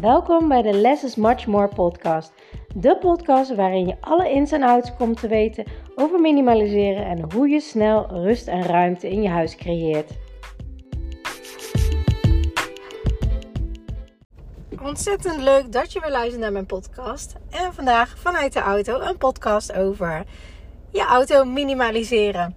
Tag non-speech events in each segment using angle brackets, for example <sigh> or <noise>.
Welkom bij de Less is Much More podcast. De podcast waarin je alle ins en outs komt te weten over minimaliseren en hoe je snel rust en ruimte in je huis creëert. Ontzettend leuk dat je weer luistert naar mijn podcast. En vandaag vanuit de auto een podcast over je auto minimaliseren.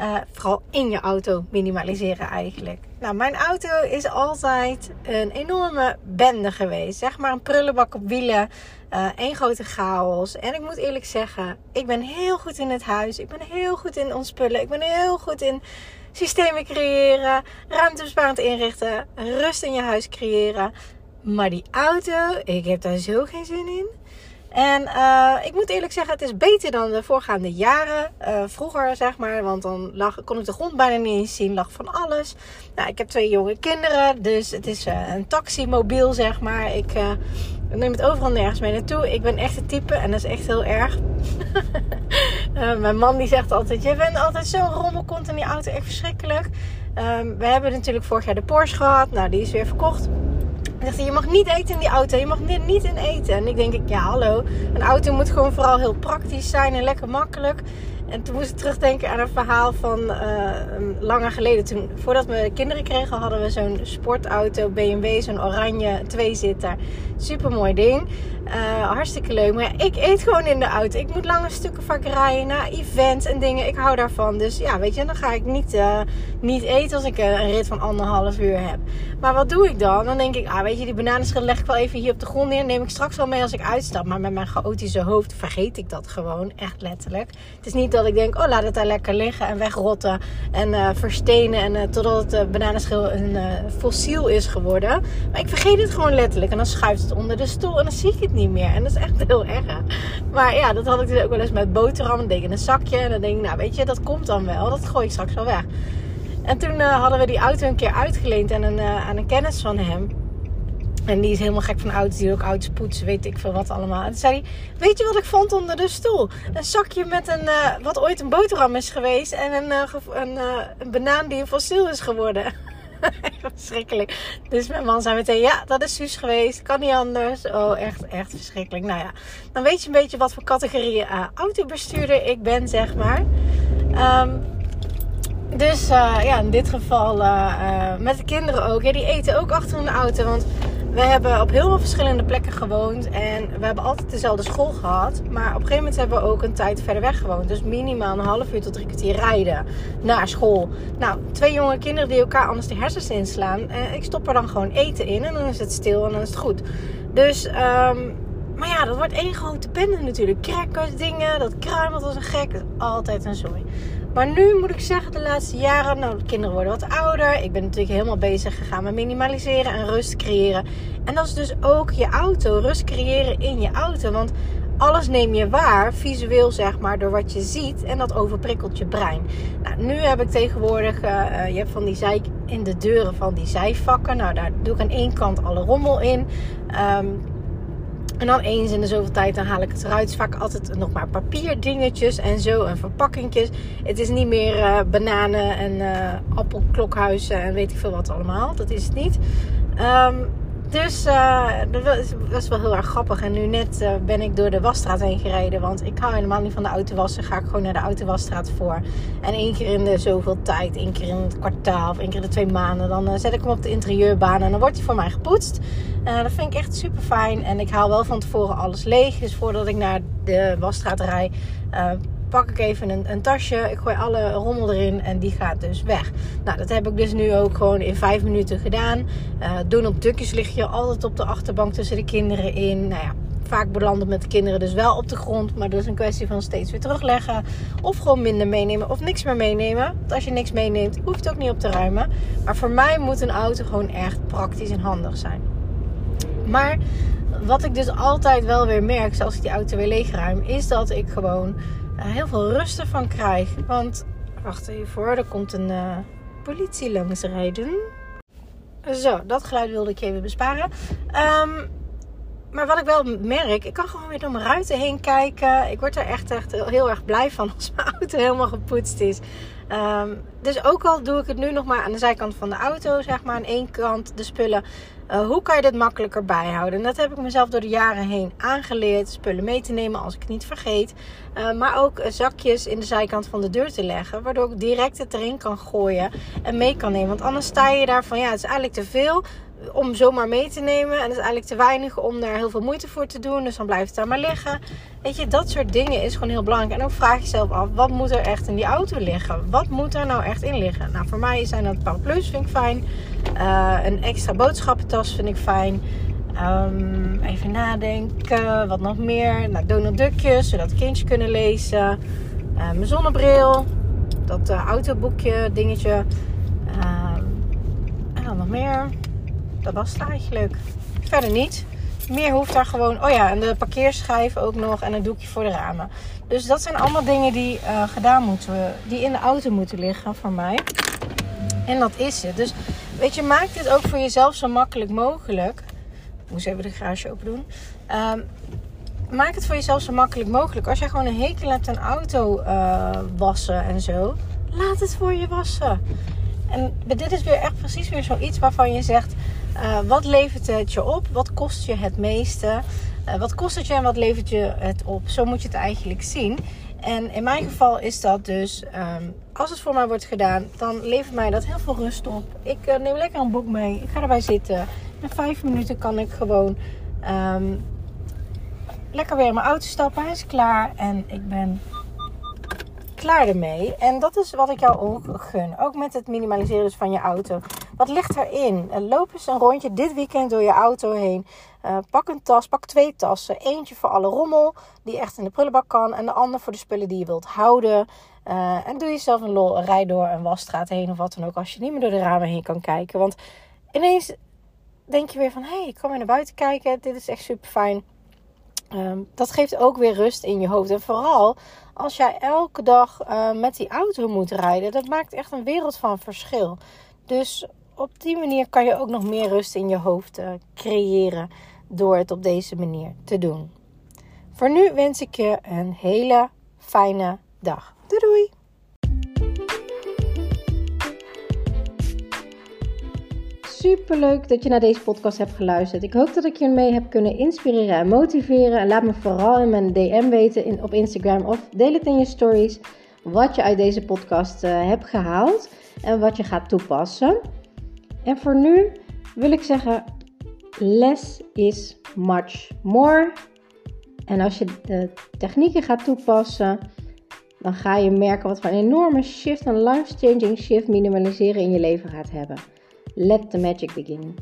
Uh, vooral in je auto minimaliseren eigenlijk. Nou, mijn auto is altijd een enorme bende geweest. Zeg maar een prullenbak op wielen. Uh, één grote chaos. En ik moet eerlijk zeggen, ik ben heel goed in het huis. Ik ben heel goed in ontspullen. Ik ben heel goed in systemen creëren. Ruimtebesparend inrichten. Rust in je huis creëren. Maar die auto, ik heb daar zo geen zin in. En uh, ik moet eerlijk zeggen, het is beter dan de voorgaande jaren. Uh, vroeger, zeg maar, want dan lag, kon ik de grond bijna niet eens zien, lag van alles. Nou, ik heb twee jonge kinderen, dus het is uh, een taximobiel, zeg maar. Ik, neem het overal nergens mee naartoe. Ik ben echt het type, en dat is echt heel erg. <laughs> mijn man die zegt altijd, je bent altijd zo'n rommelkont in die auto, echt verschrikkelijk. Um, we hebben natuurlijk vorig jaar de Porsche gehad. Nou, die is weer verkocht. Zegt hij, je mag niet eten in die auto. Je mag niet in eten. En ik denk, ja hallo. Een auto moet gewoon vooral heel praktisch zijn en lekker makkelijk. En toen moest ik terugdenken aan een verhaal van uh, langer geleden. Toen, voordat we kinderen kregen, hadden we zo'n sportauto, BMW, zo'n oranje tweezitter. Super mooi ding. Uh, hartstikke leuk. Maar ik eet gewoon in de auto. Ik moet lange stukken vaak rijden naar events en dingen. Ik hou daarvan. Dus ja, weet je, dan ga ik niet, uh, niet eten als ik een rit van anderhalf uur heb. Maar wat doe ik dan? Dan denk ik, ah, weet je, die bananenschil leg ik wel even hier op de grond neer. Neem ik straks wel mee als ik uitstap. Maar met mijn chaotische hoofd vergeet ik dat gewoon. Echt letterlijk. Het is niet dat ik denk, oh, laat het daar lekker liggen en wegrotten. En uh, verstenen. En uh, totdat het bananenschil een fossiel is geworden. Maar ik vergeet het gewoon letterlijk. En dan schuift het onder de stoel. En dan zie ik het niet meer. En dat is echt heel erg. Maar ja, dat had ik dus ook wel eens met boterham. Dan in een zakje. En dan denk ik, nou weet je, dat komt dan wel. Dat gooi ik straks wel weg. En toen hadden we die auto een keer uitgeleend aan een, aan een kennis van hem. En die is helemaal gek van auto's. Die ook auto's poetsen, weet ik veel wat allemaal. En zei hij, weet je wat ik vond onder de stoel? Een zakje met een, uh, wat ooit een boterham is geweest. En een, een, een banaan die een fossiel is geworden. <laughs> verschrikkelijk. Dus mijn man zei meteen, ja, dat is Suus geweest. Kan niet anders. Oh, echt, echt verschrikkelijk. Nou ja, dan weet je een beetje wat voor categorie autobestuurder ik ben, zeg maar. Um, dus ja, in dit geval met de kinderen ook. Ja, die eten ook achter de auto. Want we hebben op heel veel verschillende plekken gewoond. En we hebben altijd dezelfde school gehad. Maar op een gegeven moment hebben we ook een tijd verder weg gewoond. Dus minimaal een half uur tot drie kwartier rijden naar school. Nou, twee jonge kinderen die elkaar anders de hersens inslaan. En ik stop er dan gewoon eten in. En dan is het stil en dan is het goed. Dus, um, maar ja, dat wordt één grote bende natuurlijk. Crackers, dingen, dat kruimelt als een gek. Altijd een zooi. Maar nu moet ik zeggen, de laatste jaren, nou, de kinderen worden wat ouder. Ik ben natuurlijk helemaal bezig gegaan met minimaliseren en rust creëren. En dat is dus ook je auto, rust creëren in je auto. Want alles neem je waar, visueel zeg maar, door wat je ziet. En dat overprikkelt je brein. Nou, nu heb ik tegenwoordig, uh, je hebt van die zij in de deuren van die zijvakken. Nou, daar doe ik aan één kant alle rommel in. Um, en dan eens in de zoveel tijd, dan haal ik het eruit. vaak altijd nog maar papierdingetjes en zo. En verpakkingjes. Het is niet meer uh, bananen en uh, appelklokhuizen en weet ik veel wat allemaal. Dat is het niet. Um, dus uh, dat, was, wel heel erg grappig. En nu net uh, ben ik door de wasstraat heen gereden. Want ik hou helemaal niet van de auto wassen. Ga ik gewoon naar de autowasstraat voor. En één keer in de zoveel tijd, één keer in het kwartaal of één keer in de twee maanden. Dan uh, zet ik hem op de interieurbaan en dan wordt hij voor mij gepoetst. dat vind ik echt super fijn. En ik haal wel van tevoren alles leeg. Dus voordat ik naar de wasstraat rijd pak ik even een, een, tasje. Ik gooi alle rommel erin en die gaat dus weg. Nou, dat heb ik dus nu ook gewoon in vijf minuten gedaan. Uh, doen op dukjes lig je altijd op de achterbank tussen de kinderen in. Nou ja, vaak belanden met de kinderen dus wel op de grond. Maar dat is een kwestie van steeds weer terugleggen. Of gewoon minder meenemen of niks meer meenemen. Want als je niks meeneemt, hoeft het ook niet op te ruimen. Maar voor mij moet een auto gewoon echt praktisch en handig zijn. Maar wat ik dus altijd wel weer merk, als ik die auto weer leegruim, is dat ik gewoon heel veel rust ervan krijg. Want, wacht even voor, er komt een uh, politie langs rijden. Zo, dat geluid wilde ik je even besparen. Um, maar wat ik wel merk, ik kan gewoon weer door mijn ruiten heen kijken. Ik word er echt, echt heel erg blij van <laughs> als mijn auto helemaal gepoetst is. Ehm, dus ook al doe ik het nu nog maar aan de zijkant van de auto, zeg maar aan één kant de spullen. Uh, hoe kan je dit makkelijker bijhouden? En dat heb ik mezelf door de jaren heen aangeleerd. Spullen mee te nemen als ik het niet vergeet. Uh, maar ook zakjes in de zijkant van de deur te leggen. Waardoor ik direct het erin kan gooien en mee kan nemen. Want anders sta je daar van ja, het is eigenlijk te veel om zomaar mee te nemen. En het is eigenlijk te weinig om daar heel veel moeite voor te doen. Dus dan blijft het daar maar liggen. Weet je, dat soort dingen is gewoon heel belangrijk. En ook vraag jezelf af, wat moet er echt in die auto liggen? Wat moet er nou echt in liggen? Nou, voor mij zijn dat paraplu's, vind ik fijn. Uh, een extra boodschappentas vind ik fijn. Um, even nadenken, wat nog meer? Nou, Donald Duckjes, zodat kindjes kunnen lezen. Uh, mijn zonnebril, dat uh, autoboekje, dingetje. Ehm, en dan nog meer dat was het eigenlijk. Verder niet. Meer hoeft daar gewoon. Oh ja, en de parkeerschijf ook nog. En een doekje voor de ramen. Dus dat zijn allemaal dingen die gedaan moeten. Die in de auto moeten liggen voor mij. En dat is het. Dus weet je, maak dit ook voor jezelf zo makkelijk mogelijk. Ik even de garage open doen. Um, maak het voor jezelf zo makkelijk mogelijk. Als jij gewoon een hekel hebt aan auto uh, wassen en zo. Laat het voor je wassen. En dit is weer echt precies weer zoiets waarvan je zegt: uh, wat levert het je op? Wat kost je het meeste? Uh, wat kost het je en wat levert je het op? Zo moet je het eigenlijk zien. En in mijn geval is dat dus, um, als het voor mij wordt gedaan, dan levert mij dat heel veel rust op. Ik uh, neem lekker een boek mee. Ik ga erbij zitten. In vijf minuten kan ik gewoon um, lekker weer in mijn auto stappen. Hij is klaar en ik ben klaar ermee. En dat is wat ik jou ook gun. Ook met het minimaliseren van je auto. Wat ligt erin? Uh, loop eens een rondje dit weekend door je auto heen. Uh, pak een tas, pak twee tassen. Eentje voor alle rommel die echt in de prullenbak kan. En de ander voor de spullen die je wilt houden. Uh, en doe jezelf een lol. Rij door een wasstraat heen of wat dan ook. Als je niet meer door de ramen heen kan kijken. Want ineens denk je weer van... Hé, hey, ik kan weer naar buiten kijken. Dit is echt super fijn. Um, dat geeft ook weer rust in je hoofd. En vooral als jij elke dag met die auto moet rijden, dat maakt echt een wereld van verschil. Dus op die manier kan je ook nog meer rust in je hoofd uh, creëren door het op deze manier te doen. Voor nu wens ik je een hele fijne dag. Doei! Super leuk dat je naar deze podcast hebt geluisterd. Ik hoop dat ik je mee heb kunnen inspireren en motiveren. En laat me vooral in mijn DM weten in, op Instagram of deel het in je stories wat je uit deze podcast uh, hebt gehaald en wat je gaat toepassen. En voor nu wil ik zeggen: less is much more. En als je de technieken gaat toepassen, dan ga je merken wat voor een enorme shift, een life-changing shift minimaliseren in je leven gaat hebben. Let the magic begin.